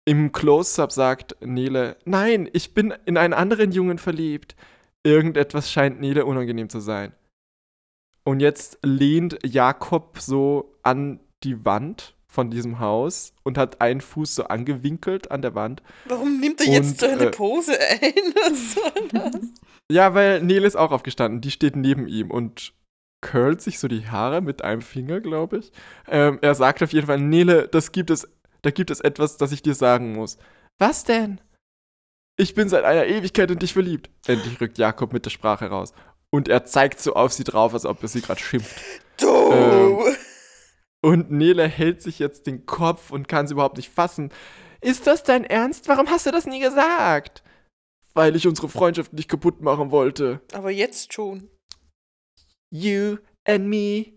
A: Im Close-Up sagt Nele, nein, ich bin in einen anderen Jungen verliebt. Irgendetwas scheint Nele unangenehm zu sein. Und jetzt lehnt Jakob so an die Wand von diesem Haus und hat einen Fuß so angewinkelt an der Wand.
B: Warum nimmt er
A: Und,
B: jetzt so eine
A: äh,
B: Pose ein? Was soll das?
A: Ja, weil Nele ist auch aufgestanden. Die steht neben ihm und curlt sich so die Haare mit einem Finger, glaube ich. Ähm, er sagt auf jeden Fall, Nele, das gibt es, da gibt es etwas, das ich dir sagen muss. Was denn? Ich bin seit einer Ewigkeit in dich verliebt. Endlich rückt Jakob mit der Sprache raus. Und er zeigt so auf sie drauf, als ob er sie gerade schimpft.
B: Du!
A: Ähm, Und Nele hält sich jetzt den Kopf und kann es überhaupt nicht fassen. Ist das dein Ernst? Warum hast du das nie gesagt? Weil ich unsere Freundschaft nicht kaputt machen wollte.
B: aber jetzt schon.
A: You and me.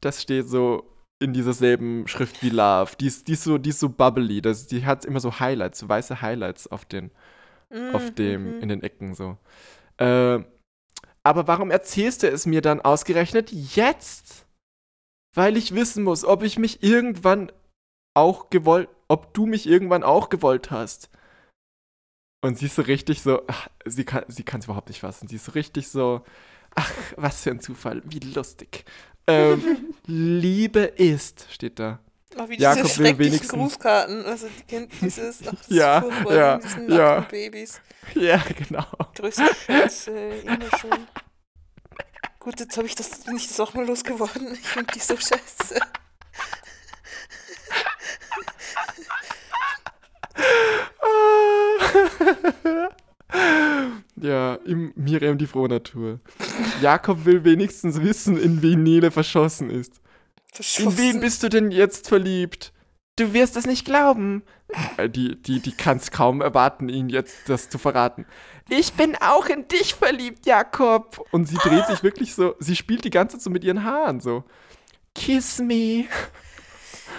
A: Das steht so in dieser selben Schrift wie Love. Die ist, die ist, so, die ist so bubbly. Das, die hat immer so Highlights, so weiße Highlights auf den, auf dem,
B: Mhm.
A: in den Ecken so. Äh, aber warum erzählst du es mir dann ausgerechnet jetzt? Weil ich wissen muss, ob ich mich irgendwann auch gewollt, ob du mich irgendwann auch gewollt hast. Und sie ist so richtig so, ach, sie kann sie kann es überhaupt nicht fassen. Sie ist so richtig so, ach, was für ein Zufall, wie lustig. Ähm, Liebe ist, steht da.
B: Ach, wie
A: Jakob
B: diese
A: will wenigstens-
B: Grußkarten. Also, die kennt dieses. Ach, das
A: Ja,
B: ist
A: ja,
B: diesen
A: ja.
B: Babys.
A: Ja, genau.
B: Größte Scheiße, immer schon. Gut, jetzt habe ich das, bin ich das auch mal losgeworden. Ich finde die so scheiße.
A: ja, im Miriam die frohe Natur. Jakob will wenigstens wissen, in wen Nele verschossen ist. In wen
B: Verschossen.
A: bist du denn jetzt verliebt? Du wirst es nicht glauben. Äh, Die, die, die kann es kaum erwarten, ihn jetzt das zu verraten. Ich bin auch in dich verliebt, Jakob. Und sie dreht sich wirklich so, sie spielt die ganze Zeit so mit ihren Haaren so. Kiss me.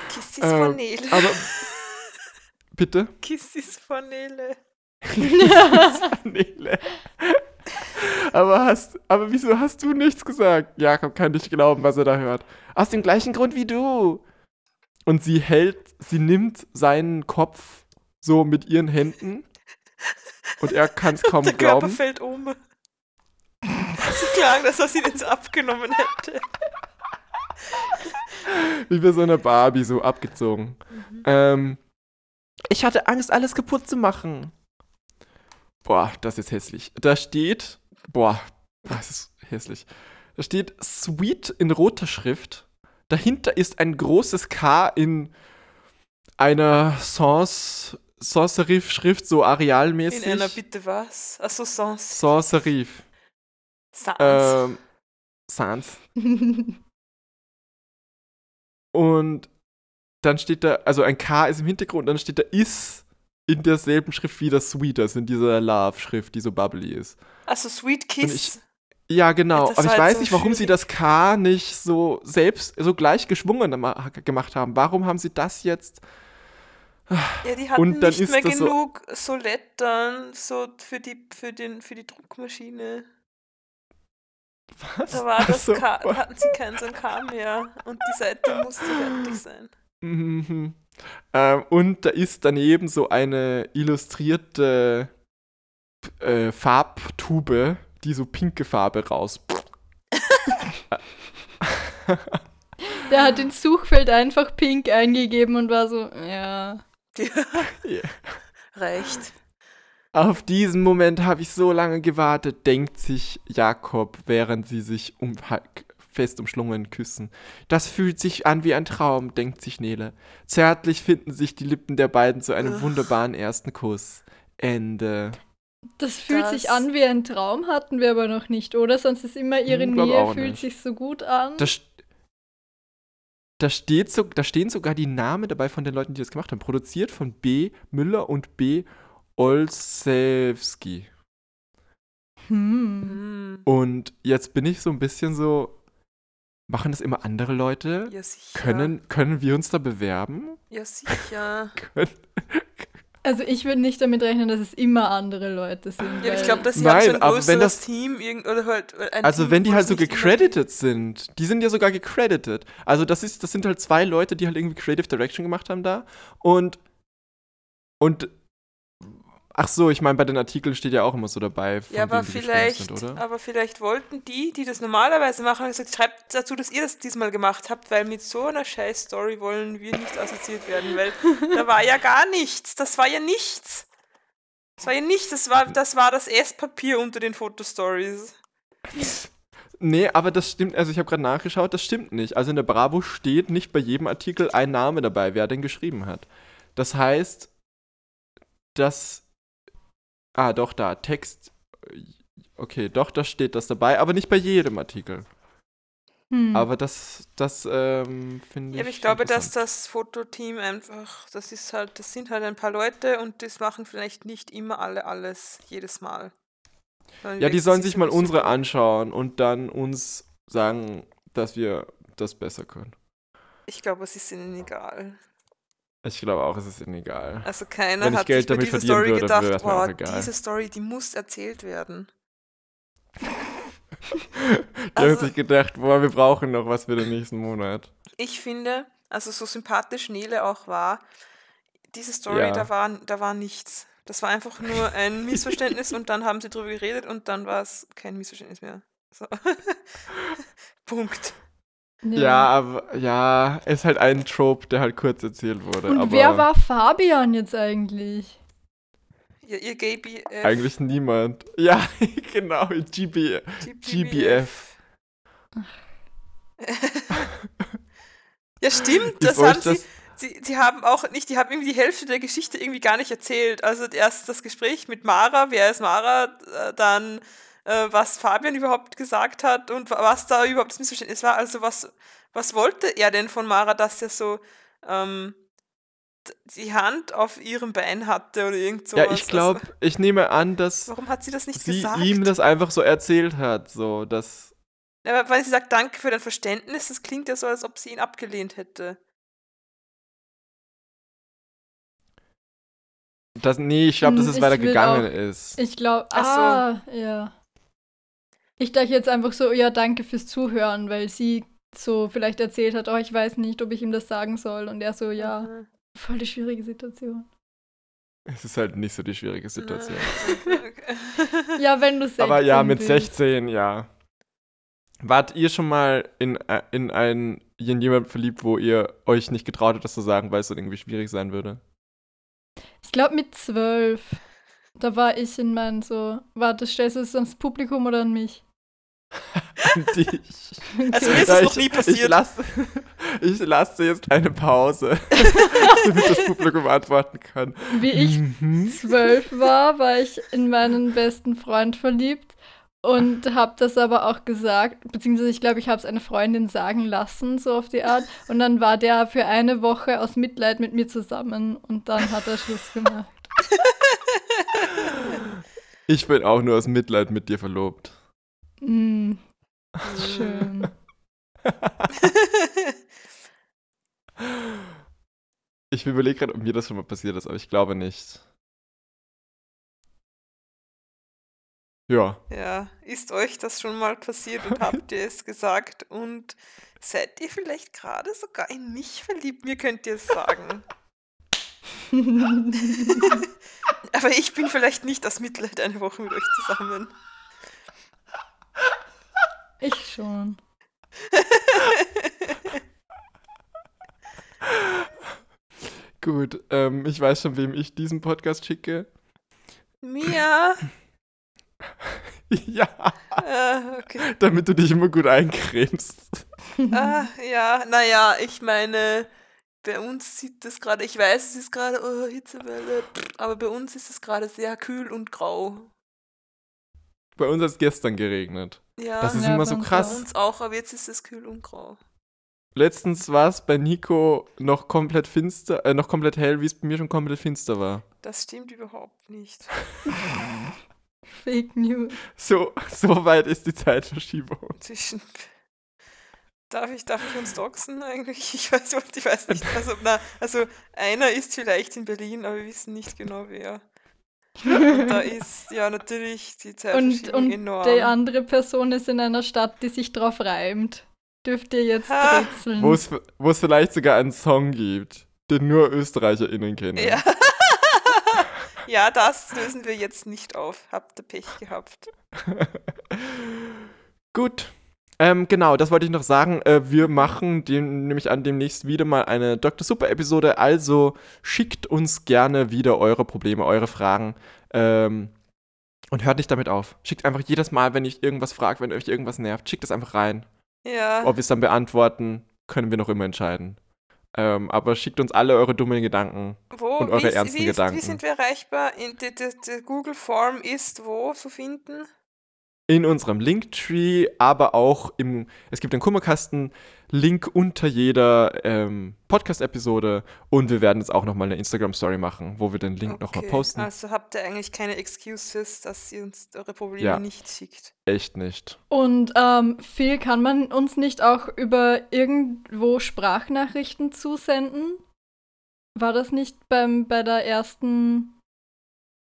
B: Kissis
A: Ähm,
B: von Nele.
A: Aber, bitte?
B: Kissis von Nele.
A: Aber, hast, aber wieso hast du nichts gesagt? Jakob kann nicht glauben, was er da hört. Aus dem gleichen Grund wie du. Und sie hält, sie nimmt seinen Kopf so mit ihren Händen und er kann es kaum
B: Der Körper
A: glauben.
B: fällt um. So klang, dass er sie jetzt abgenommen hätte.
A: Wie bei so einer Barbie, so abgezogen.
B: Mhm.
A: Ähm, ich hatte Angst, alles kaputt zu machen. Boah, das ist hässlich. Da steht, boah, das ist hässlich. Da steht Sweet in roter Schrift. Dahinter ist ein großes K in einer Sans Sans Serif Schrift, so arealmäßig.
B: In einer Bitte was? Achso, Sans.
A: Sans Serif.
B: Sans.
A: Ähm, Sans. Und dann steht da, also ein K ist im Hintergrund, dann steht da is in derselben Schrift wie das Sweet, also in dieser Love-Schrift, die so bubbly ist.
B: Achso, Sweet Kiss.
A: Ja, genau. Aber ich
B: halt
A: weiß
B: so
A: nicht, warum sie das K nicht so selbst, so gleich geschwungen gemacht haben. Warum haben sie das jetzt?
B: ja, die hatten
A: und dann
B: nicht
A: ist
B: mehr
A: das
B: genug so Lettern so für die, für, den, für die Druckmaschine.
A: Was?
B: Da war das
A: so.
B: K, da hatten sie kein so ein K mehr. Und die Seite musste fertig sein.
A: Mhm. Ähm, und da ist daneben so eine illustrierte äh, Farbtube, die so pinke Farbe raus.
C: Der hat ins Suchfeld einfach pink eingegeben und war so, ja.
A: Ja.
B: reicht.
A: Auf diesen Moment habe ich so lange gewartet, denkt sich Jakob, während sie sich um, fest umschlungen küssen. Das fühlt sich an wie ein Traum, denkt sich Nele. Zärtlich finden sich die Lippen der beiden zu einem
B: Ugh.
A: wunderbaren ersten Kuss. Ende.
C: Das fühlt
B: Das-
C: sich an wie ein Traum, hatten wir aber noch nicht, oder? Sonst ist immer ihre
A: Hm,
C: Nähe, fühlt
A: nicht.
C: sich so gut an.
A: Da, st- da, steht so, da stehen sogar die Namen dabei von den Leuten, die das gemacht haben. Produziert von B. Müller und B. Olszewski.
C: Hm.
B: Hm.
A: Und jetzt bin ich so ein bisschen so, machen das immer andere Leute?
B: Ja, sicher.
A: Können, können wir uns da bewerben?
B: Ja, sicher.
A: Können,
C: Also ich würde nicht damit rechnen, dass es immer andere Leute sind.
B: Ja, ich glaube, dass sie
A: Nein,
B: halt so ein
A: aber wenn
B: größeres
A: das-
B: Team irgend, oder halt ein
A: also
B: Team,
A: wenn die halt so gecredited sind, die sind ja sogar gecredited. Also das ist, das sind halt zwei Leute, die halt irgendwie Creative Direction gemacht haben da. Und, und, ach so, ich meine, bei den Artikeln steht ja auch immer so dabei,
B: Ja, aber vielleicht,
A: sind,
B: aber vielleicht wollten die, die das normalerweise machen, gesagt, schreibt dazu, dass ihr das diesmal gemacht habt, weil mit so einer scheiß Story wollen wir nicht assoziiert werden, weil da war ja gar nichts. Das war ja nichts. Das war ja nichts, das war das, war das Esspapier unter den Fotostories.
A: Nee, aber das stimmt, also ich habe gerade nachgeschaut, das stimmt nicht. Also in der Bravo steht nicht bei jedem Artikel ein Name dabei, wer den geschrieben hat. Das heißt, dass. Ah, doch, da, Text. Okay, doch, da steht das dabei, aber nicht bei jedem Artikel.
C: Hm.
A: Aber das, das ähm, finde ich.
B: Ja, aber ich glaube, dass das Fototeam einfach, das ist halt, das sind halt ein paar Leute und das machen vielleicht nicht immer alle alles jedes Mal. Sondern
A: Ja, die sollen sich mal unsere anschauen und dann uns sagen, dass wir das besser können.
B: Ich glaube, es ist ihnen egal.
A: Ich glaube auch, es ist ihnen egal.
B: Also keiner
A: Wenn
B: hat
A: Geld
B: sich bei dieser Story
A: würde,
B: gedacht, boah, diese Story, die muss erzählt werden.
A: Die
B: Also-
A: haben sich gedacht, boah, wir brauchen noch was für den nächsten Monat.
B: Ich finde, also so sympathisch Nele auch war, diese Story,
A: Ja.
B: da, war, da war nichts. Das war einfach nur ein Missverständnis und dann haben sie drüber geredet und dann war es kein Missverständnis mehr. So. Punkt.
A: Ja. aber ja, ist halt ein Trope, der halt kurz erzählt wurde.
C: Und
A: aber
C: wer war Fabian jetzt eigentlich?
B: Ja, ihr Gay BF.
A: Eigentlich niemand. Ja, genau, GB, GBF.
B: ja, stimmt,
A: Ich
B: das haben sie, sie. Sie haben auch nicht, die haben irgendwie die Hälfte der Geschichte irgendwie gar nicht erzählt. Also erst das Gespräch mit Mara, wer ist Mara, äh, dann äh, was Fabian überhaupt gesagt hat und wa- was da überhaupt das Missverständnis war. Also was, was wollte er denn von Mara, dass er so ähm, die Hand auf ihrem Bein hatte oder irgend sowas.
A: Ja, ich glaube, ich nehme an, dass
B: Also, warum hat sie das nicht
A: sie
B: gesagt?
A: ihm das einfach so erzählt hat, so, dass
B: Aber wenn sie sagt, danke für dein Verständnis, das klingt ja so, als ob sie ihn abgelehnt hätte.
A: das nee, ich glaube, dass
C: Hm,
A: es
C: ich
A: weiter
C: will
A: gegangen
C: auch-
A: ist.
C: Ich glaube,
B: Ach so.
C: ah, ja. Ich dachte jetzt einfach so, ja, danke fürs Zuhören, weil sie so vielleicht erzählt hat, oh, ich weiß nicht, ob ich ihm das sagen soll. Und er so, ja,
B: Mhm.
C: voll die schwierige Situation.
A: Es ist halt nicht so die schwierige Situation.
B: Okay.
C: Ja, wenn du 16
A: Aber ja, mit
C: bist.
A: 16, ja. Wart ihr schon mal in, äh, in einen in jemand verliebt, wo ihr euch nicht getraut habt, das zu sagen, weil es dann irgendwie schwierig sein würde?
C: Ich glaube mit 12. Da war ich in meinen so, warte, stellst du es ans Publikum oder an mich?
A: An dich.
B: Also mir ist das noch
A: ich-
B: nie
A: Ich
B: passiert.
A: lasse, ich lasse jetzt eine Pause, damit das Publikum antworten kann.
C: Wie ich
A: Mhm.
C: zwölf war, war ich in meinen besten Freund verliebt und habe das aber auch gesagt, beziehungsweise ich glaube, ich habe es einer Freundin sagen lassen, so auf die Art. Und dann war der für eine Woche aus Mitleid mit mir zusammen und dann hat er Schluss gemacht.
A: Ich bin auch nur aus Mitleid mit dir verlobt.
C: Mm, schön.
A: Ich überlege gerade, ob mir das schon mal passiert ist, aber ich glaube nicht. Ja.
B: Ja, ist euch das schon mal passiert und habt ihr es gesagt und seid ihr vielleicht gerade sogar in mich verliebt? Mir könnt ihr es sagen. Aber ich bin vielleicht nicht aus Mitleid eine Woche mit euch zusammen.
C: Ich schon.
A: Gut, ähm, ich weiß schon, wem ich diesen Podcast schicke.
B: Mia.
A: ja,
B: Äh, okay.
A: damit du dich immer gut eincremst.
B: Ah, ja, naja, ich meine, bei uns sieht das gerade, ich weiß, es ist gerade oh, Hitzewelle, aber bei uns ist es gerade sehr kühl und grau.
A: Bei uns hat es gestern geregnet.
B: Ja,
A: Das ist
C: Ja,
A: immer
C: bei
A: so
C: uns
B: bei
A: krass.
B: uns auch, aber jetzt ist es kühl und grau.
A: Letztens war es bei Nico noch komplett finster, äh, noch komplett hell, wie es bei mir schon komplett finster war.
B: Das stimmt überhaupt nicht.
C: Fake News.
A: So, so weit ist die Zeitverschiebung.
B: Zwischen. Darf ich, darf ich uns doxen eigentlich? Ich weiß, ich weiß nicht. Also, na, also einer ist vielleicht in Berlin, aber wir wissen nicht genau wer. Und da ist ja natürlich die
C: Und,
B: Zeitverschiebung
C: und
B: enorm.
C: die andere Person ist in einer Stadt, die sich drauf reimt. Dürft ihr jetzt
B: Ha.
C: rätseln?
A: Wo es, wo es vielleicht sogar einen Song gibt, den nur ÖsterreicherInnen kennen.
B: Ja. ja, das lösen wir jetzt nicht auf. Habt ihr Pech gehabt.
A: Gut. Ähm, genau, das wollte ich noch sagen. Äh, wir machen dem, nämlich an demnächst wieder mal eine Dr. Super Episode. Also schickt uns gerne wieder eure Probleme, eure Fragen. Ähm, und hört nicht damit auf. Schickt einfach jedes Mal, wenn ich irgendwas frage, wenn euch irgendwas nervt, schickt es einfach rein.
B: Ja.
A: Ob wir es dann beantworten, können wir noch immer entscheiden. Ähm, aber schickt uns alle eure dummen Gedanken.
B: Wo,
A: und eure
B: wie,
A: ernsten
B: wie,
A: Gedanken.
B: Wie sind wir erreichbar? In, die, die, die Google Form ist wo zu finden?
A: In unserem Linktree, aber auch im, es gibt einen Kummerkasten, Link unter jeder ähm, Podcast-Episode und wir werden jetzt auch nochmal eine Instagram-Story machen, wo wir den Link nochmal
B: Okay,
A: posten.
B: Also habt ihr eigentlich keine Excuses, dass ihr uns eure Probleme
A: Ja.
B: nicht schickt.
A: Echt nicht.
C: Und ähm, Phil, kann man uns nicht auch über irgendwo Sprachnachrichten zusenden? War das nicht beim, bei der ersten,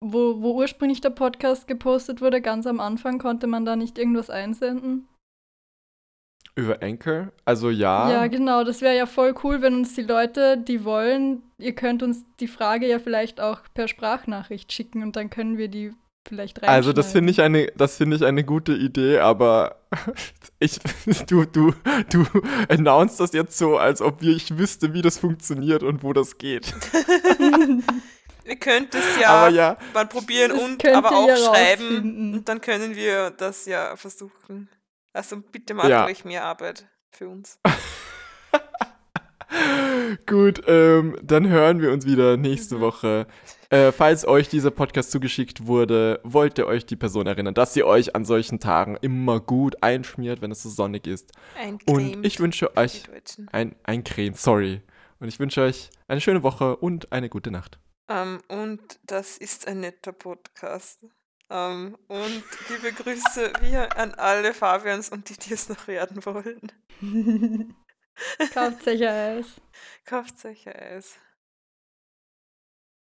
C: wo, wo ursprünglich der Podcast gepostet wurde, ganz am Anfang, konnte man da nicht irgendwas einsenden?
A: Über Anchor? Also ja.
C: Ja, genau, das wäre ja voll cool, wenn uns die Leute, die wollen, ihr könnt uns die Frage ja vielleicht auch per Sprachnachricht schicken und dann können wir die vielleicht reinschneiden.
A: also das finde ich eine, das finde ich eine gute Idee, aber ich, du, du, du announcest das jetzt so, als ob wir, ich wüsste, wie das funktioniert und wo das geht.
B: Ihr könnt es ja,
A: Aber ja,
B: mal probieren und aber auch
C: ja
B: schreiben. Und dann können wir das ja versuchen. Also bitte macht
A: Ja.
B: euch mehr Arbeit für uns.
A: Gut, ähm, dann hören wir uns wieder nächste
B: Mhm.
A: Woche. Äh, falls euch dieser Podcast zugeschickt wurde, wollt ihr euch die Person erinnern, dass sie euch an solchen Tagen immer gut einschmiert, wenn es so sonnig ist. Und ich wünsche euch ein, ein Creme, sorry. Und ich wünsche euch eine schöne Woche und eine gute Nacht.
B: Ähm, und das ist ein netter Podcast. Ähm, und liebe Grüße wir an alle Fabians und die, die es noch werden wollen.
C: Kauft sicher Eis.
B: Kauft euch Eis.